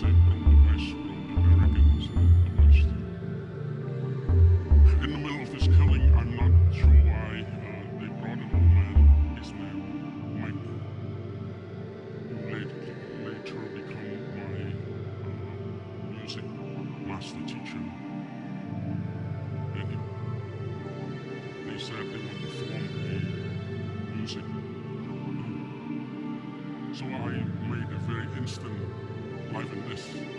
In the middle of this killing, I'm not sure why uh, they brought an old man, his name, Mike, my uh, music master teacher. And they, said they wanted to form music so I made a very instant high